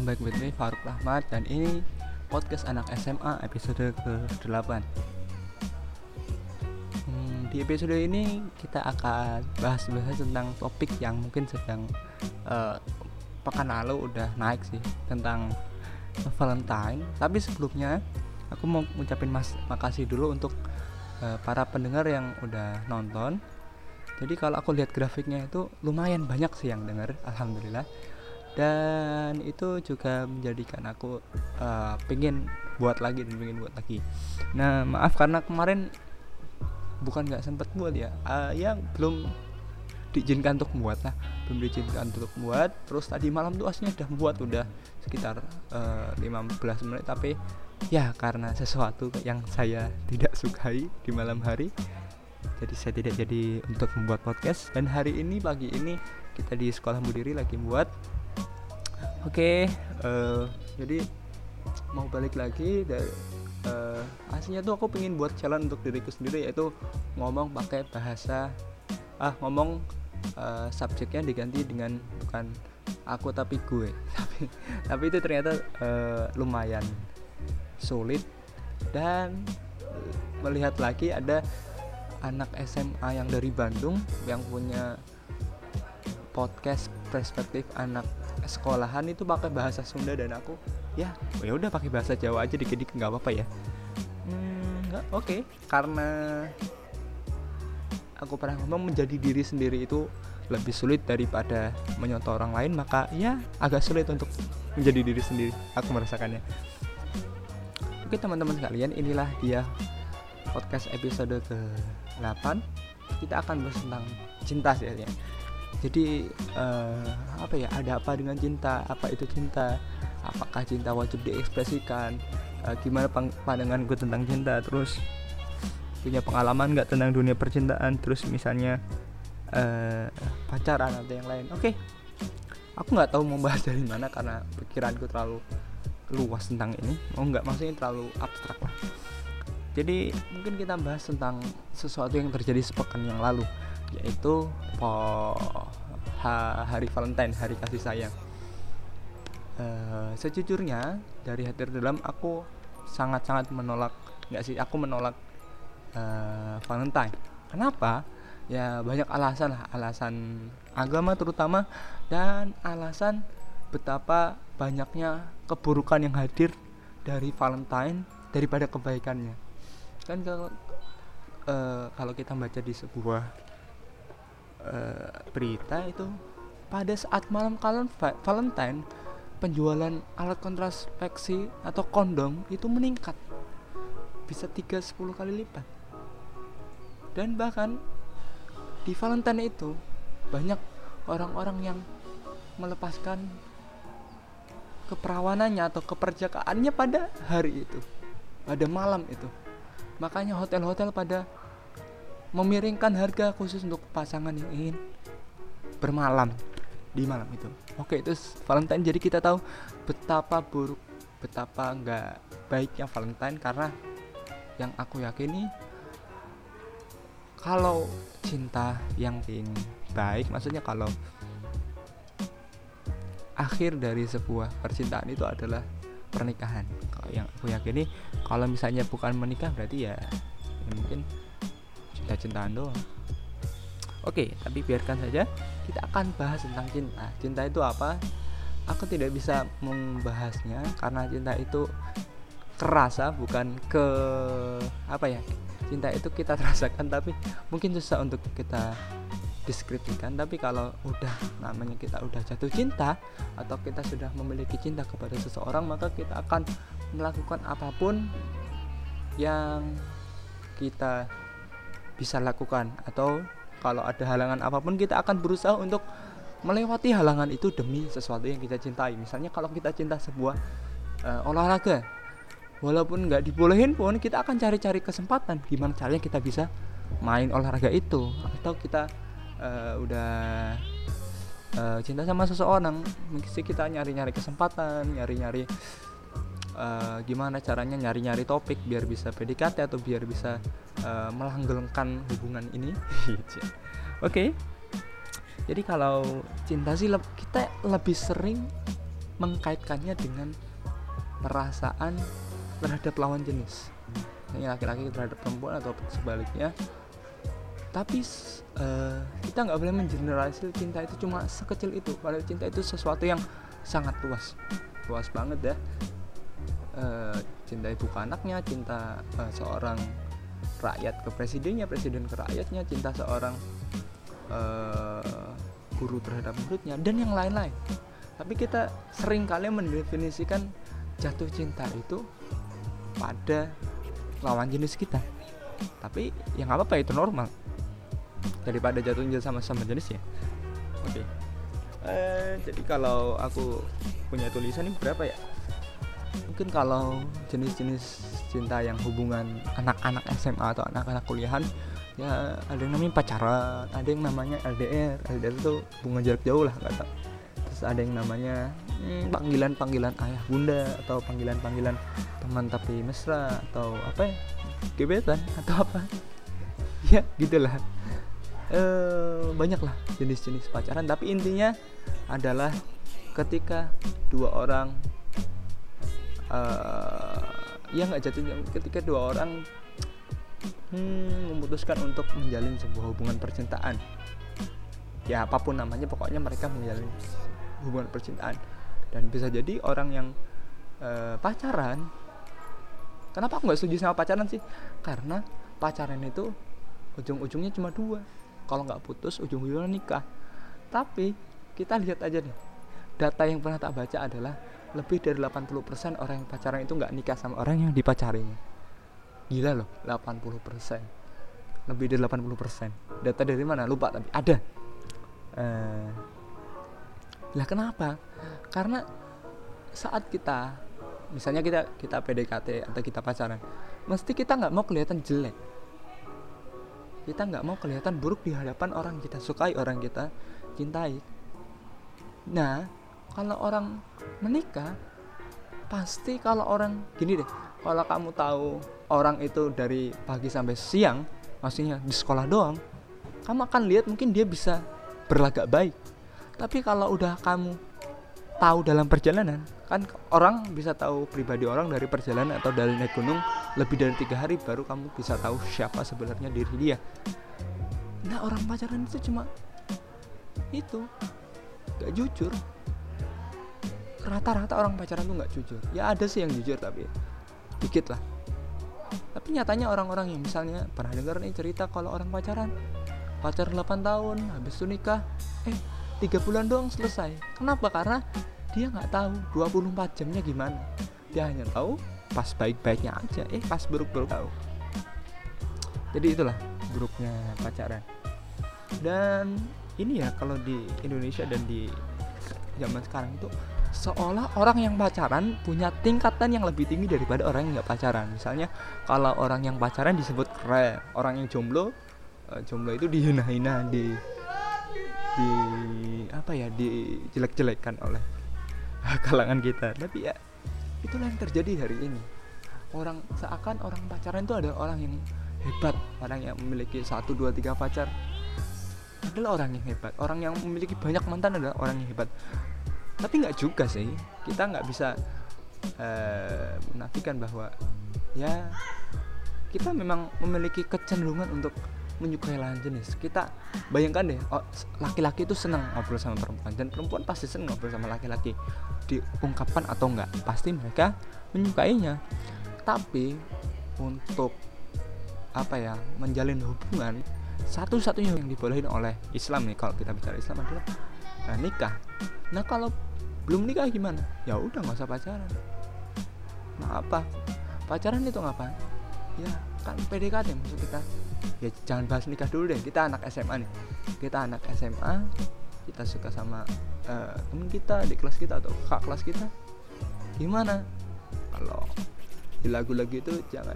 Welcome back with me Faruk Rahmat dan ini podcast anak SMA episode ke-8 hmm, Di episode ini kita akan bahas-bahas tentang topik yang mungkin sedang uh, pekan lalu udah naik sih tentang Valentine. Tapi sebelumnya aku mau ngucapin mas makasih dulu untuk uh, para pendengar yang udah nonton. Jadi kalau aku lihat grafiknya itu lumayan banyak sih yang denger alhamdulillah dan itu juga menjadikan aku uh, pengen buat lagi dan pengen buat lagi. Nah maaf karena kemarin bukan nggak sempet buat ya. Uh, ya belum diizinkan untuk membuat lah. Belum diizinkan untuk membuat. Terus tadi malam tuh aslinya udah membuat udah sekitar uh, eh, 15 menit. Tapi ya karena sesuatu yang saya tidak sukai di malam hari jadi saya tidak jadi untuk membuat podcast. Dan hari ini pagi ini kita di sekolah mudiri lagi buat oke. Okay, uh, eh, jadi mau balik lagi dari uh, aslinya tuh aku pengen buat challenge untuk diriku sendiri yaitu ngomong pakai bahasa ah ngomong uh, subjeknya diganti dengan bukan aku tapi gue. Tapi tapi itu ternyata uh, lumayan sulit. Dan melihat lagi ada anak SMA yang dari Bandung yang punya podcast perspektif anak sekolahan itu pakai bahasa Sunda dan aku ya ya udah pakai bahasa Jawa aja dikit-dikit nggak apa-apa ya. Hmm, oke. Okay. karena aku pernah ngomong menjadi diri sendiri itu lebih sulit daripada menyontoh orang lain maka ya agak sulit untuk menjadi diri sendiri aku merasakannya. Oke teman-teman sekalian inilah dia podcast episode ke 8 kita akan bahas tentang cinta sih ya jadi uh, apa ya ada apa dengan cinta? Apa itu cinta? Apakah cinta wajib diekspresikan? Uh, gimana gue tentang cinta? Terus punya pengalaman nggak tentang dunia percintaan? Terus misalnya uh, pacaran atau yang lain? Oke okay. aku nggak tahu mau bahas dari mana karena pikiranku terlalu luas tentang ini. Oh nggak? Maksudnya terlalu abstrak lah. Jadi mungkin kita bahas tentang sesuatu yang terjadi sepekan yang lalu yaitu po hari Valentine hari kasih sayang. Uh, sejujurnya dari hati dalam aku sangat-sangat menolak nggak sih? Aku menolak uh, Valentine. Kenapa? Ya banyak alasan lah. Alasan agama terutama dan alasan betapa banyaknya keburukan yang hadir dari Valentine daripada kebaikannya. Kan kalau uh, kalau kita baca di sebuah uh, berita itu pada saat malam kalian Valentine penjualan alat kontrasepsi atau kondom itu meningkat. Bisa 3-10 kali lipat. Dan bahkan di Valentine itu banyak orang-orang yang melepaskan keperawanannya atau keperjakaannya pada hari itu pada malam itu. Makanya hotel-hotel pada memiringkan harga khusus untuk pasangan yang ingin bermalam di malam itu. Oke, itu Valentine. Jadi kita tahu betapa buruk, betapa nggak baiknya Valentine karena yang aku yakini kalau cinta yang ingin baik, maksudnya kalau akhir dari sebuah percintaan itu adalah pernikahan. Kalau yang aku yakini kalau misalnya bukan menikah berarti ya, ya mungkin cinta-cintaan doang. Oke tapi biarkan saja. Kita akan bahas tentang cinta. Cinta itu apa? Aku tidak bisa membahasnya karena cinta itu kerasa bukan ke apa ya? Cinta itu kita terasakan tapi mungkin susah untuk kita deskripsikan. Tapi kalau udah namanya kita udah jatuh cinta atau kita sudah memiliki cinta kepada seseorang maka kita akan melakukan apa pun yang kita bisa lakukan. Atau kalau ada halangan apa pun kita akan berusaha untuk melewati halangan itu demi sesuatu yang kita cintai. Misalnya kalau kita cinta sebuah uh, olahraga walaupun nggak dibolehin pun kita akan cari-cari kesempatan gimana caranya kita bisa main olahraga itu. Atau kita uh, udah uh, cinta sama seseorang mungkin kita nyari-nyari kesempatan nyari-nyari uh, gimana caranya nyari-nyari topik biar bisa PDKT atau biar bisa uh, melanggengkan hubungan ini. Oke. Okay. jadi kalau cinta sih le kita lebih sering mengkaitkannya dengan perasaan terhadap lawan jenis. Ini laki-laki terhadap perempuan atau sebaliknya. Tapi uh, kita nggak boleh mengeneralisir cinta itu cuma sekecil itu. Padahal cinta itu sesuatu yang sangat luas. Luas banget ya uh, cinta ibu ke anaknya cinta uh, seorang rakyat ke presidennya presiden ke rakyatnya cinta seorang uh, guru terhadap muridnya dan yang lain-lain. Tapi kita sering kali mendefinisikan jatuh cinta itu pada lawan jenis kita. Tapi yang apa apa itu normal. Daripada jatuh cinta sama sama jenis ya. Oke. Okay. eh, jadi kalau aku punya tulisan ini berapa ya mungkin kalau jenis-jenis cinta yang hubungan anak-anak SMA atau anak-anak kuliahan ya ada yang namanya pacaran ada yang namanya LDR LDR itu hubungan jarak jauh lah kata terus ada yang namanya hmm, panggilan-panggilan ayah bunda atau panggilan-panggilan teman tapi mesra atau apa ya gebetan atau apa. Ya gitulah. E, banyak lah jenis-jenis pacaran. Tapi intinya adalah ketika dua orang uh, ya nggak jatuh ketika dua orang hmm, memutuskan untuk menjalin sebuah hubungan percintaan. Ya apa pun namanya pokoknya mereka menjalin hubungan percintaan. Dan bisa jadi orang yang uh, pacaran. Kenapa aku nggak setuju sama pacaran sih? Karena pacaran itu ujung-ujungnya cuma dua. Kalau nggak putus ujung-ujungnya nikah. Tapi kita lihat aja nih data yang pernah tak baca adalah lebih dari 80% orang yang pacaran itu nggak nikah sama orang yang dipacarinya gila loh 80% lebih dari 80% data dari mana? Lupa tapi ada. Eh, lah kenapa? Karena saat kita misalnya kita kita PDKT atau kita pacaran mesti kita nggak mau kelihatan jelek. Kita nggak mau kelihatan buruk di hadapan orang kita sukai orang kita cintai. Nah kalau orang menikah pasti kalau orang gini deh kalau kamu tahu orang itu dari pagi sampai siang maksudnya di sekolah doang kamu akan lihat mungkin dia bisa berlagak baik. Tapi kalau udah kamu tahu dalam perjalanan kan orang bisa tahu pribadi orang dari perjalanan atau dari naik gunung lebih dari tiga hari baru kamu bisa tahu siapa sebenarnya diri dia. Nah orang pacaran itu cuma itu gak jujur rata-rata orang pacaran tuh nggak jujur. Ya ada sih yang jujur tapi dikit lah. Tapi nyatanya orang-orang yang misalnya pernah dengar nih cerita kalau orang pacaran pacar 8 tahun habis itu nikah eh tiga bulan doang selesai. Kenapa? Karena dia nggak tahu 24 jamnya gimana. Dia hanya tahu pas baik-baiknya aja eh pas buruk-buruk tahu. Jadi itulah buruknya pacaran. Dan ini ya kalau di Indonesia dan di zaman sekarang itu seolah orang yang pacaran punya tingkatan yang lebih tinggi daripada orang yang nggak pacaran. Misalnya kalau orang yang pacaran disebut keren. Orang yang jomblo uh, jomblo itu dihina-hina di di apa ya di jelek-jelekan oleh kalangan kita. Tapi ya itulah yang terjadi hari ini. Orang seakan orang pacaran itu adalah orang yang hebat. Orang yang memiliki satu dua tiga pacar adalah orang yang hebat. Orang yang memiliki banyak mantan adalah orang yang hebat tapi nggak juga sih. Kita nggak bisa uh, menafikan bahwa ya kita memang memiliki kecenderungan untuk menyukai lawan jenis. Kita bayangkan deh oh, laki-laki itu senang ngobrol sama perempuan dan perempuan pasti senang ngobrol sama laki-laki. Diungkapkan atau enggak pasti mereka menyukainya. Tapi untuk apa ya menjalin hubungan satu-satunya yang dibolehin oleh Islam nih kalau kita bicara Islam adalah nah, nikah. Nah kalau belum nikah gimana? Ya udah nggak usah pacaran. Nah apa? Pacaran itu ngapain? Ya kan PDKT maksud kita. Ya jangan bahas nikah dulu deh. Kita anak SMA nih. Kita anak SMA kita suka sama uh, temen kita di kelas kita atau kak kelas kita. Gimana? Kalau di lagu-lagu itu jangan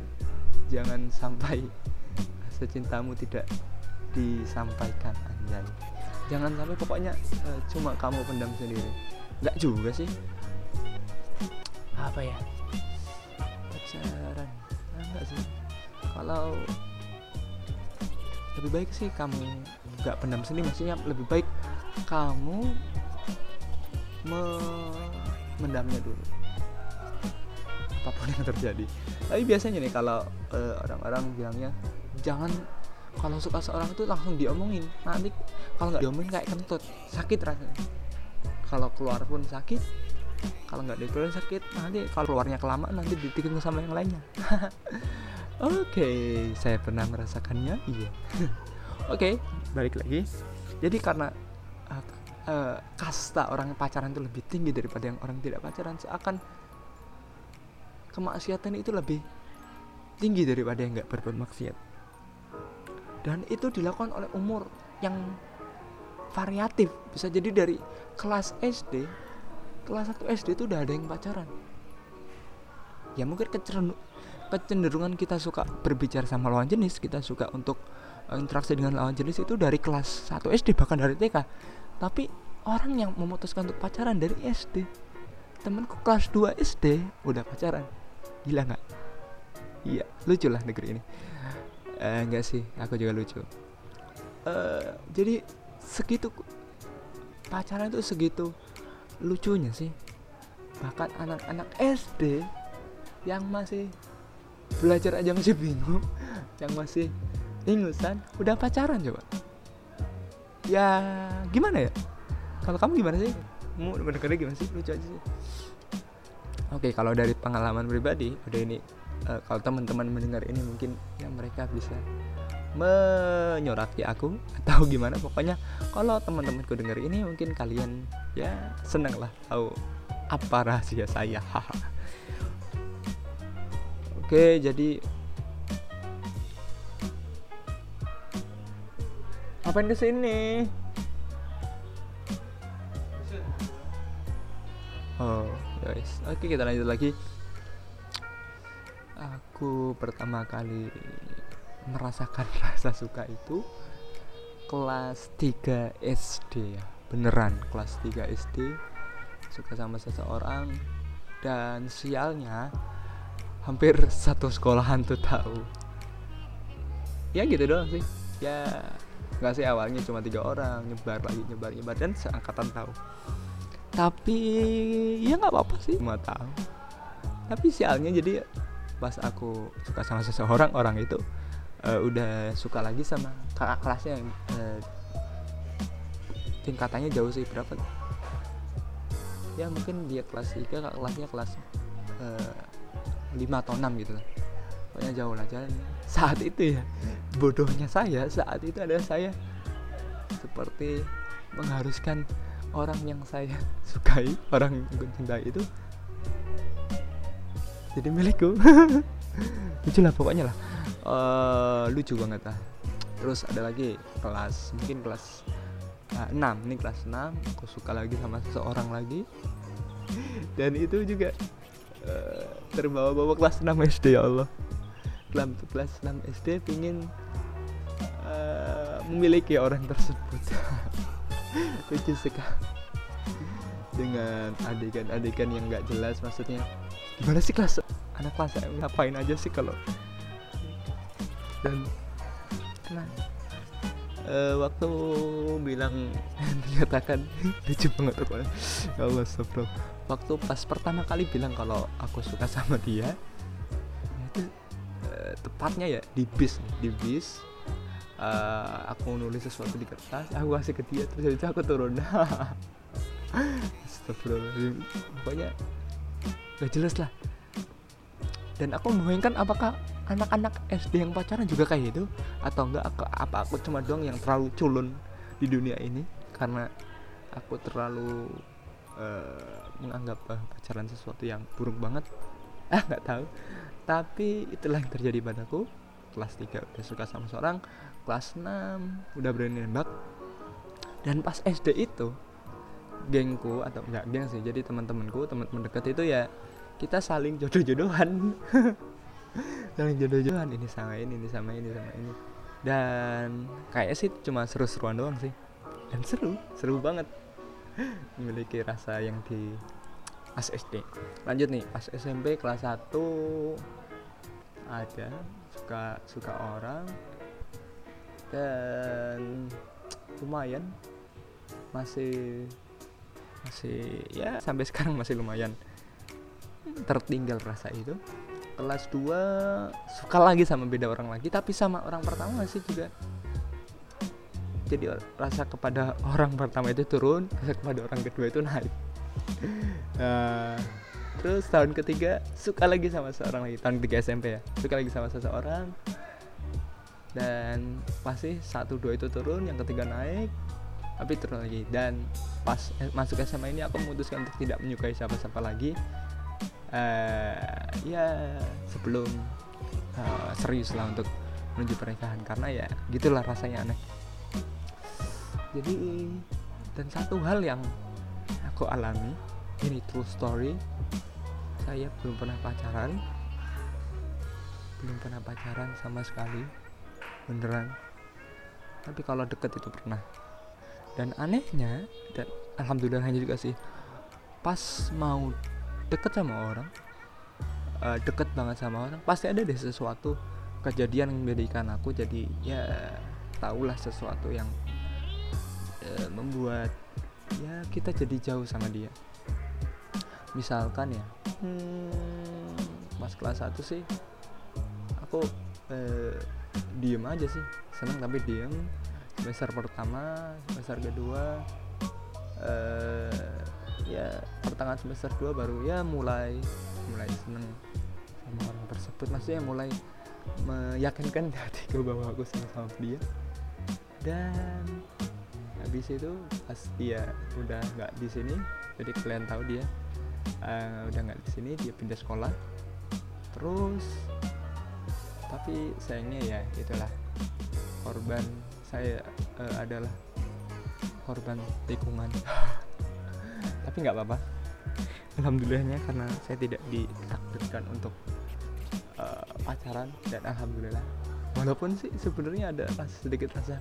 jangan sampai secintamu tidak disampaikan anjay. Jangan sampai pokoknya uh, cuma kamu pendam sendiri Enggak juga sih. Apa ya? Pacaran. Enggak sih. Kalau lebih baik sih kamu nggak pendam sendiri maksudnya lebih baik kamu me mendamnya dulu. Apa pun yang terjadi. Tapi biasanya nih kalau uh, orang-orang bilangnya jangan kalau suka seorang itu langsung diomongin. Nanti kalau nggak diomongin kayak kentut sakit rasanya kalau keluar pun sakit kalau nggak dikeluarin sakit nanti kalau keluarnya kelamaan nanti ditikung sama yang lainnya. Oke okay, saya pernah merasakannya iya. Oke okay, balik lagi. Jadi karena uh, uh, kasta orang pacaran itu lebih tinggi daripada yang orang tidak pacaran seakan kemaksiatan itu lebih tinggi daripada yang nggak berbuat maksiat. Dan itu dilakukan oleh umur yang variatif. Bisa jadi dari kelas SD kelas 1 SD itu udah ada yang pacaran. Ya mungkin kecenderungan kita suka berbicara sama lawan jenis kita suka untuk uh, interaksi dengan lawan jenis itu dari kelas 1 SD bahkan dari TK tapi orang yang memutuskan untuk pacaran dari SD temanku kelas 2 SD udah pacaran. Gila nggak? Iya lucu lah negeri ini. Eh, enggak sih aku juga lucu. Uh, jadi segitu pacaran itu segitu lucunya sih. Bahkan anak-anak SD yang masih belajar aja masih bingung yang masih ingusan udah pacaran coba. Ya gimana ya? Kalau kamu gimana sih? Mau mendengarnya gimana sih? Lucu aja sih. Oke, kalau dari pengalaman pribadi, udah ini uh, kalau teman-teman mendengar ini mungkin ya mereka bisa menyoraki aku atau gimana. Pokoknya kalau teman-temanku dengar ini mungkin kalian ya seneng lah tahu apa rahasia saya. Oke jadi ngapain ke sini oh guys. Oke kita lanjut lagi. Aku pertama kali merasakan rasa suka itu kelas 3 SD ya. Beneran kelas 3 SD suka sama seseorang dan sialnya hampir satu sekolahan tuh tahu. Ya gitu doang sih. Ya nggak sih awalnya cuma tiga orang nyebar lagi nyebar nyebar dan seangkatan tahu. Tapi ya nggak apa-apa sih. Cuma tahu. Tapi sialnya jadi pas aku suka sama seseorang orang itu uh, udah suka lagi sama kakak kelasnya yang uh, tingkatannya jauh sih berapa ya mungkin dia kelas 3 kakak kelasnya kelas uh, eh, 5 atau 6 gitu lah. Pokoknya jauh lah jalan. Saat itu ya bodohnya saya saat itu adalah saya seperti mengharuskan orang yang saya sukai orang yang cintai itu jadi milikku. Lucu lah pokoknya lah uh, lucu banget lah. Terus ada lagi kelas mungkin kelas uh, 6 ini kelas 6 aku suka lagi sama seseorang lagi. Dan itu juga uh, terbawa-bawa kelas 6 SD ya Allah. Dalam kelas 6 SD pingin uh, memiliki orang tersebut. Lucu sekali. Dengan adegan-adegan yang nggak jelas maksudnya gimana sih kelas anak kelas ngapain aja sih kalau dan nah. Uh, waktu bilang menyatakan lucu banget aku. Ya Allah bro waktu pas pertama kali bilang kalau aku suka sama dia itu uh, tepatnya ya di bis di bis uh, aku nulis sesuatu di kertas aku kasih ke dia terus itu aku turun. Astagfirullahaladzim. Pokoknya gak jelas lah. Dan aku membayangkan apakah anak-anak SD yang pacaran juga kayak gitu? Atau enggak aku, apa aku cuma doang yang terlalu culun di dunia ini? Karena aku terlalu uh, menganggap uh, pacaran sesuatu yang buruk banget. Ah nggak tahu. Tapi itulah yang terjadi padaku. Kelas 3 udah suka sama seorang. Kelas 6 udah berani nembak. Dan pas SD itu gengku atau enggak geng sih jadi teman-temanku teman-teman dekat itu ya kita saling jodoh-jodohan saling jodoh-jodohan ini sama ini ini sama ini sama ini. Dan kayak sih cuma seru-seruan doang sih. Dan seru seru banget. Memiliki rasa yang di pas SD lanjut nih pas SMP kelas 1 ada suka suka orang. Dan lumayan. Masih masih ya sampai sekarang masih lumayan tertinggal rasa itu kelas 2 suka lagi sama beda orang lagi tapi sama orang pertama masih juga. Jadi rasa kepada orang pertama itu turun rasa kepada orang kedua itu naik. Uh, terus tahun ketiga suka lagi sama seorang lagi tahun ketiga SMP ya suka lagi sama seseorang. Dan pasti satu dua itu turun yang ketiga naik tapi turun lagi. Dan pas masuk SMA ini aku memutuskan untuk tidak menyukai siapa-siapa lagi uh, ya sebelum uh, serius lah untuk menuju pernikahan karena ya gitulah rasanya aneh. Jadi dan satu hal yang aku alami ini true story saya belum pernah pacaran belum pernah pacaran sama sekali beneran. Tapi kalau deket itu pernah. Dan anehnya dan alhamdulillahnya juga sih pas mau deket sama orang. Uh, deket banget sama orang. Pasti ada deh sesuatu kejadian yang membedakan aku jadi ya tahulah sesuatu yang uh, membuat ya kita jadi jauh sama dia. Misalkan ya hmm, pas kelas 1 sih aku uh, diem aja sih. Seneng tapi diem. Semester pertama semester kedua ya pertengahan semester 2 baru ya mulai mulai seneng sama orang tersebut. Maksudnya mulai meyakinkan hatiku bahwa aku senang sama dia. Dan habis itu pas dia udah nggak di sini jadi kalian tahu dia uh, udah nggak di sini dia pindah sekolah. Terus tapi sayangnya ya itulah korban saya uh, adalah korban tikungan tapi nggak apa-apa. Alhamdulillahnya karena saya tidak ditakdirkan untuk uh, pacaran dan alhamdulillah. Walaupun sih sebenarnya ada rasa sedikit rasa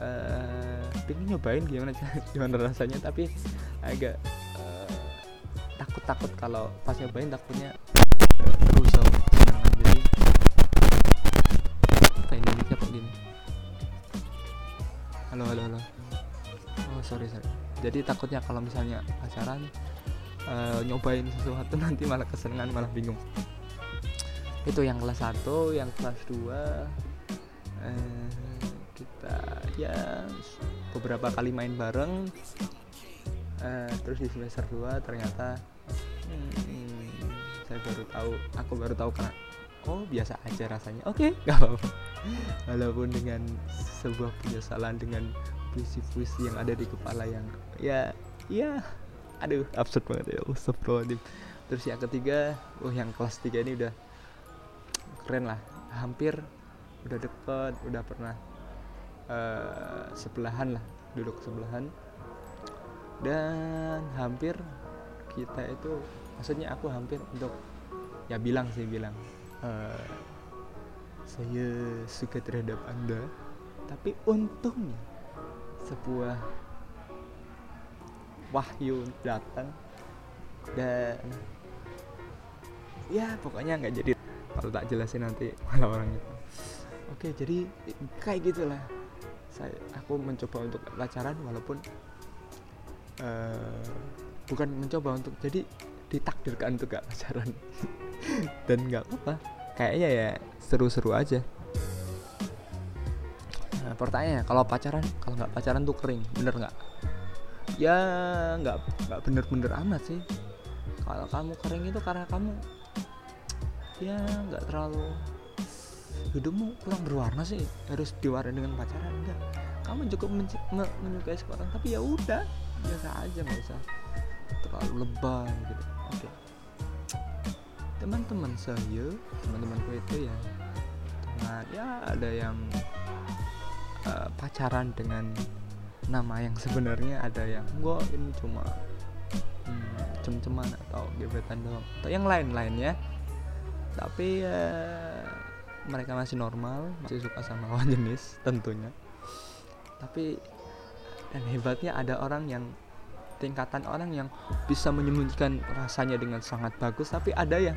uh, pengen nyobain gimana gimana rasanya. Tapi agak takut-takut kalau pas nyobain takutnya sorry sorry. Jadi takutnya kalau misalnya pacaran uh, nyobain sesuatu nanti malah kesenangan malah bingung. Itu yang kelas 1 yang kelas 2 uh, eh, kita ya beberapa kali main bareng uh, terus di semester 2 ternyata hmm, saya baru tahu aku baru tahu karena oh biasa aja rasanya. Oke okay, nggak apa-apa. Walaupun dengan sebuah penyesalan dengan puisi-puisi yang ada di kepala yang ya ya aduh absurd banget ya Astagfirullahaladzim. Terus yang ketiga oh yang kelas tiga ini udah keren lah. Hampir udah deket udah pernah uh, sebelahan lah duduk sebelahan. Dan hampir kita itu maksudnya aku hampir untuk ya bilang sih bilang uh, saya suka terhadap anda. Tapi untungnya sebuah wahyu datang dan ya pokoknya nggak jadi. Kalau tak jelasin nanti malah orang itu. Oke jadi kayak gitulah. Saya aku mencoba untuk pacaran walaupun uh, bukan mencoba untuk jadi ditakdirkan untuk gak pacaran dan nggak apa kayaknya ya seru-seru aja pertanyaannya kalau pacaran kalau nggak pacaran tuh kering bener nggak? Ya nggak nggak bener-bener amat sih. Kalau kamu kering itu karena kamu ya nggak terlalu hidupmu kurang berwarna sih harus diwarnai dengan pacaran enggak kamu cukup men menyukai seorang tapi ya udah biasa aja nggak usah terlalu lebay gitu. Oke. Okay teman-teman saya teman-temanku itu ya teman ya ada yang uh, pacaran dengan nama yang sebenarnya ada yang gua ini cuma hmm, cem-ceman atau gebetan doang. Atau yang lain-lainnya tapi ya mereka masih normal masih suka sama lawan jenis tentunya. Tapi dan hebatnya ada orang yang tingkatan orang yang bisa menyembunyikan rasanya dengan sangat bagus. Tapi ada yang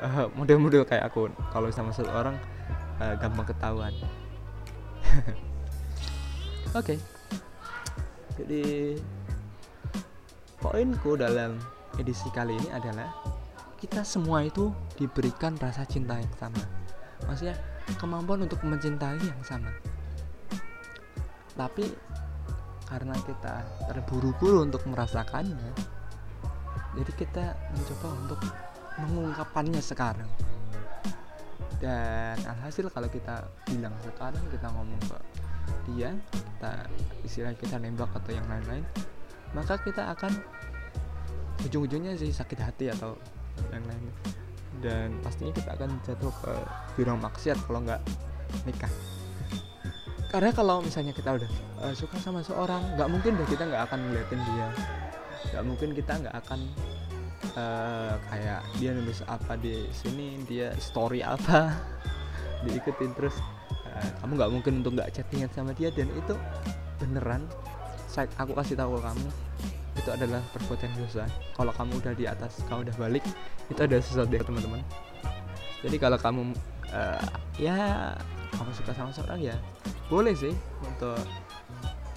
uh, model-model kayak aku. Kalau sama seseorang uh, gampang ketahuan oke. Okay. jadi poinku dalam edisi kali ini adalah kita semua itu diberikan rasa cinta yang sama. Maksudnya kemampuan untuk mencintai yang sama. Tapi karena kita terburu-buru untuk merasakannya jadi kita mencoba untuk mengungkapkannya sekarang. Dan alhasil kalau kita bilang sekarang kita ngomong ke dia kita istilah kita nembak atau yang lain-lain maka kita akan ujung-ujungnya sih sakit hati atau yang lain. Dan pastinya kita akan jatuh ke jurang maksiat kalau nggak nikah. Karena kalau misalnya kita udah uh, suka sama seorang nggak mungkin deh kita nggak akan ngeliatin dia. Nggak mungkin kita nggak akan uh, kayak dia nulis apa di sini dia story apa diikutin terus kamu nggak mungkin untuk nggak chattingan sama dia dan itu beneran saya aku kasih tahu kamu itu adalah perbuatan dosa. Kalau kamu udah di atas kamu udah balik itu ada sesuatu ya teman-teman. Jadi kalau kamu uh, ya kamu suka sama seorang ya boleh sih untuk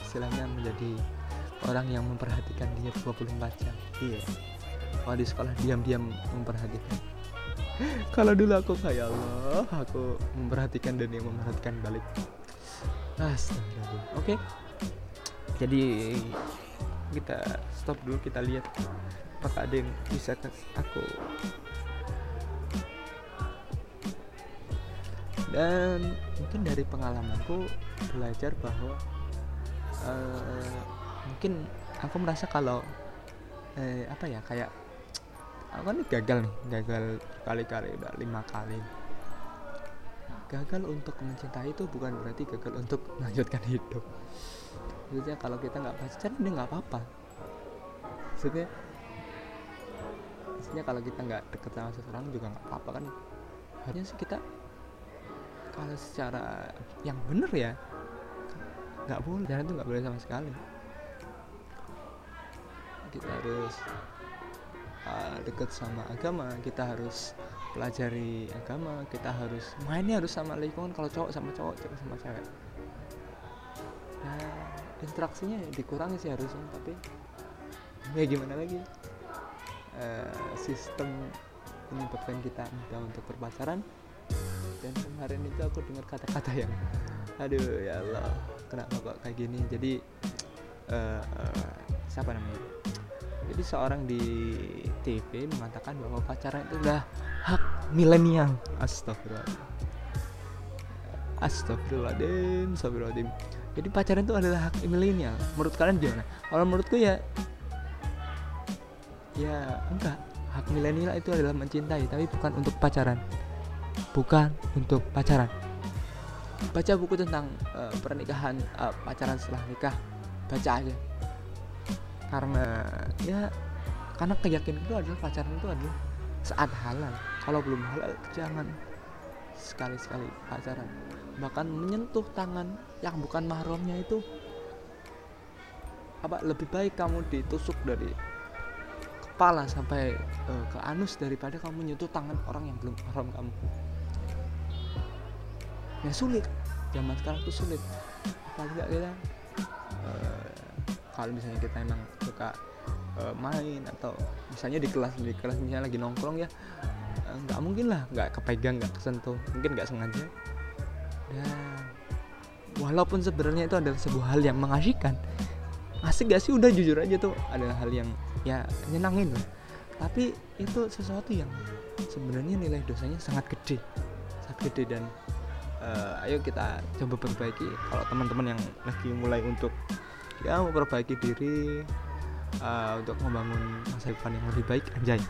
istilahnya menjadi orang yang memperhatikan dia 24 jam. Iya. Kalau di sekolah diam-diam memperhatikan kalau dulu aku kayak Allah aku memperhatikan dan yang memperhatikan balik. Astagfirullah oke. Okay. jadi kita stop dulu kita lihat apakah ada yang bisa aku. Dan mungkin dari pengalamanku belajar bahwa uh, mungkin aku merasa kalau eh, apa ya kayak aku kan gagal nih gagal kali-kali udah lima kali. Gagal untuk mencintai itu bukan berarti gagal untuk melanjutkan hidup. Maksudnya kalau kita nggak pacaran ini nggak apa-apa. Maksudnya maksudnya kalau kita nggak deket sama seseorang juga nggak apa-apa kan. Hanya sih kita kalau secara yang bener ya nggak boleh. Jangan itu nggak boleh sama sekali. Kita harus uh, deket sama agama kita harus pelajari agama kita harus mainnya harus sama lingkungan kalau cowok sama cowok cewek sama cewek. Nah interaksinya dikurangi sih harusnya tapi ya gimana lagi? Uh, sistem menyebabkan kita mudah untuk berpacaran. Dan kemarin itu aku dengar kata-kata yang aduh ya Allah kenapa kok kayak gini? Jadi uh, uh, siapa namanya jadi seorang di TV mengatakan bahwa pacaran itu udah hak milenial. Astagfirullah. Astagfirullahaladzim astagfirullahaladzim. Jadi pacaran itu adalah hak milenial. Menurut kalian gimana? Kalau menurutku ya ya enggak. Hak milenial itu adalah mencintai tapi bukan untuk pacaran. Bukan untuk pacaran. Baca buku tentang uh, pernikahan uh, pacaran setelah nikah. Baca aja karena ya karena keyakinan itu adalah pacaran itu adalah saat halal. Kalau belum halal jangan sekali-sekali pacaran. Bahkan menyentuh tangan yang bukan mahramnya itu apa lebih baik kamu ditusuk dari kepala sampai uh, ke anus daripada kamu menyentuh tangan orang yang belum mahram kamu. Ya sulit. Zaman sekarang tuh sulit. Apalagi kita kalau misalnya kita emang suka uh, main atau misalnya di kelas di kelas misalnya lagi nongkrong ya nggak uh, mungkin lah nggak kepegang nggak kesentuh mungkin nggak sengaja. Dan walaupun sebenarnya itu adalah sebuah hal yang mengasihkan asik gak sih? Udah jujur aja tuh adalah hal yang ya nyenangin lah. Tapi itu sesuatu yang sebenarnya nilai dosanya sangat gede sangat gede dan uh, ayo kita coba perbaiki. Kalau teman-teman yang lagi mulai untuk ya memperbaiki diri uh, untuk membangun masa depan yang lebih baik anjay.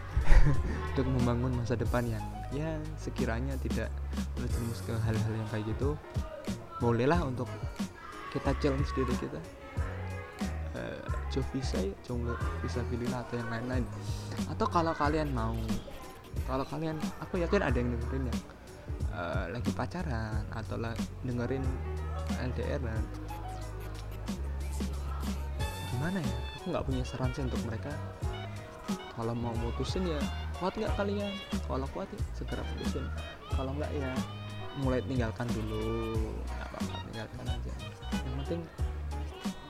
Untuk membangun masa depan yang ya sekiranya tidak terjerumus ke hal-hal yang kayak gitu bolehlah untuk kita challenge diri kita. Coba bisa ya coba bisa pilih atau yang lain-lain. Atau kalau kalian mau kalau kalian aku yakin ada yang dengerin ya uh, lagi pacaran atau dengerin LDR dan gimana ya? Aku nggak punya saran sih untuk mereka. Kalau mau mutusin ya kuat nggak kalian? Kalau kuat ya segera putusin. Kalau nggak ya mulai tinggalkan dulu. Nggak apa-apa tinggalkan aja. Yang penting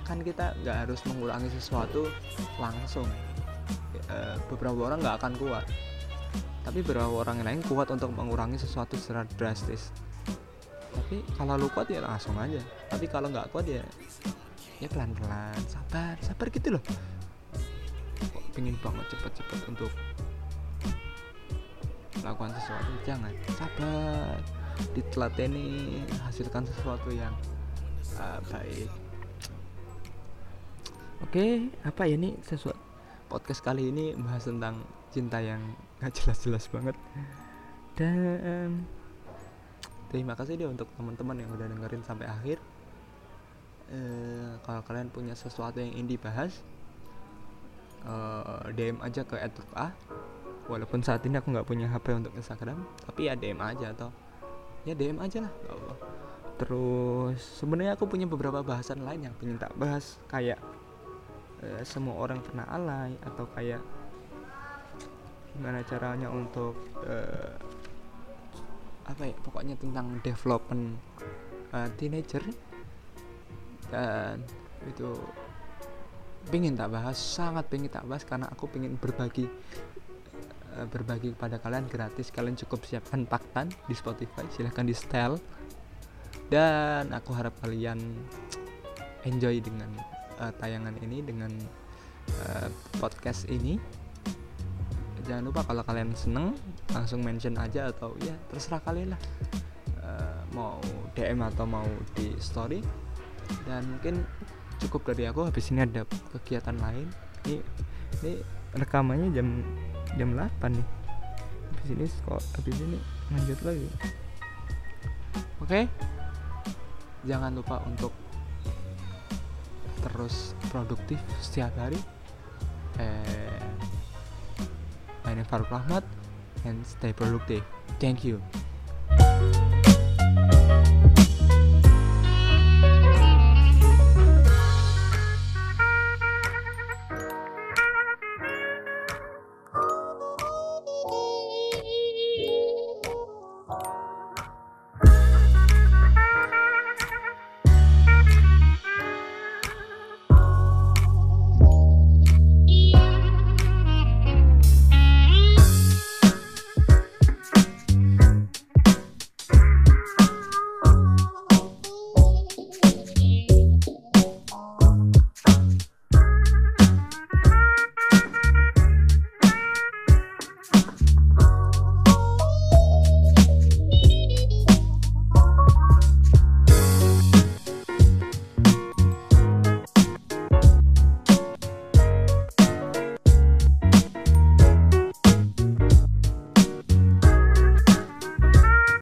kan kita nggak harus mengulangi sesuatu langsung. Uh, beberapa orang nggak akan kuat. Tapi beberapa orang yang lain kuat untuk mengurangi sesuatu secara drastis. Tapi kalau lu kuat ya langsung aja. Tapi kalau nggak kuat ya ya pelan pelan sabar sabar gitu loh. Kok pengen banget cepet-cepet untuk melakukan sesuatu? Jangan sabar. Ditelateni hasilkan sesuatu yang uh, baik. Oke apa ya nih sesuatu podcast kali ini bahas tentang cinta yang gak jelas-jelas banget. Dan terima kasih deh untuk teman-teman yang udah dengerin sampai akhir uh, kalau kalian punya sesuatu yang ingin dibahas uh, DM aja ke A walaupun saat ini aku nggak punya HP untuk Instagram tapi ya DM aja atau ya DM aja lah terus sebenarnya aku punya beberapa bahasan lain yang pengen tak bahas kayak uh, semua orang pernah alay atau kayak gimana caranya untuk apa ya pokoknya tentang development uh, teenager dan itu pengen tak bahas sangat pengen tak bahas karena aku pengen berbagi uh, berbagi kepada kalian gratis. Kalian cukup siapkan paktan di Spotify silahkan di style dan aku harap kalian enjoy dengan uh, tayangan ini dengan uh, podcast ini. Jangan lupa kalau kalian seneng langsung mention aja atau ya terserah kalian lah. Uh, mau DM atau mau di story dan mungkin cukup dari aku habis ini ada kegiatan lain ini ini rekamannya jam jam 8 nih habis ini kok habis ini lanjut lagi oke okay? jangan lupa untuk terus produktif setiap hari eh My name Faruk Rahmat and stay productive. Thank you.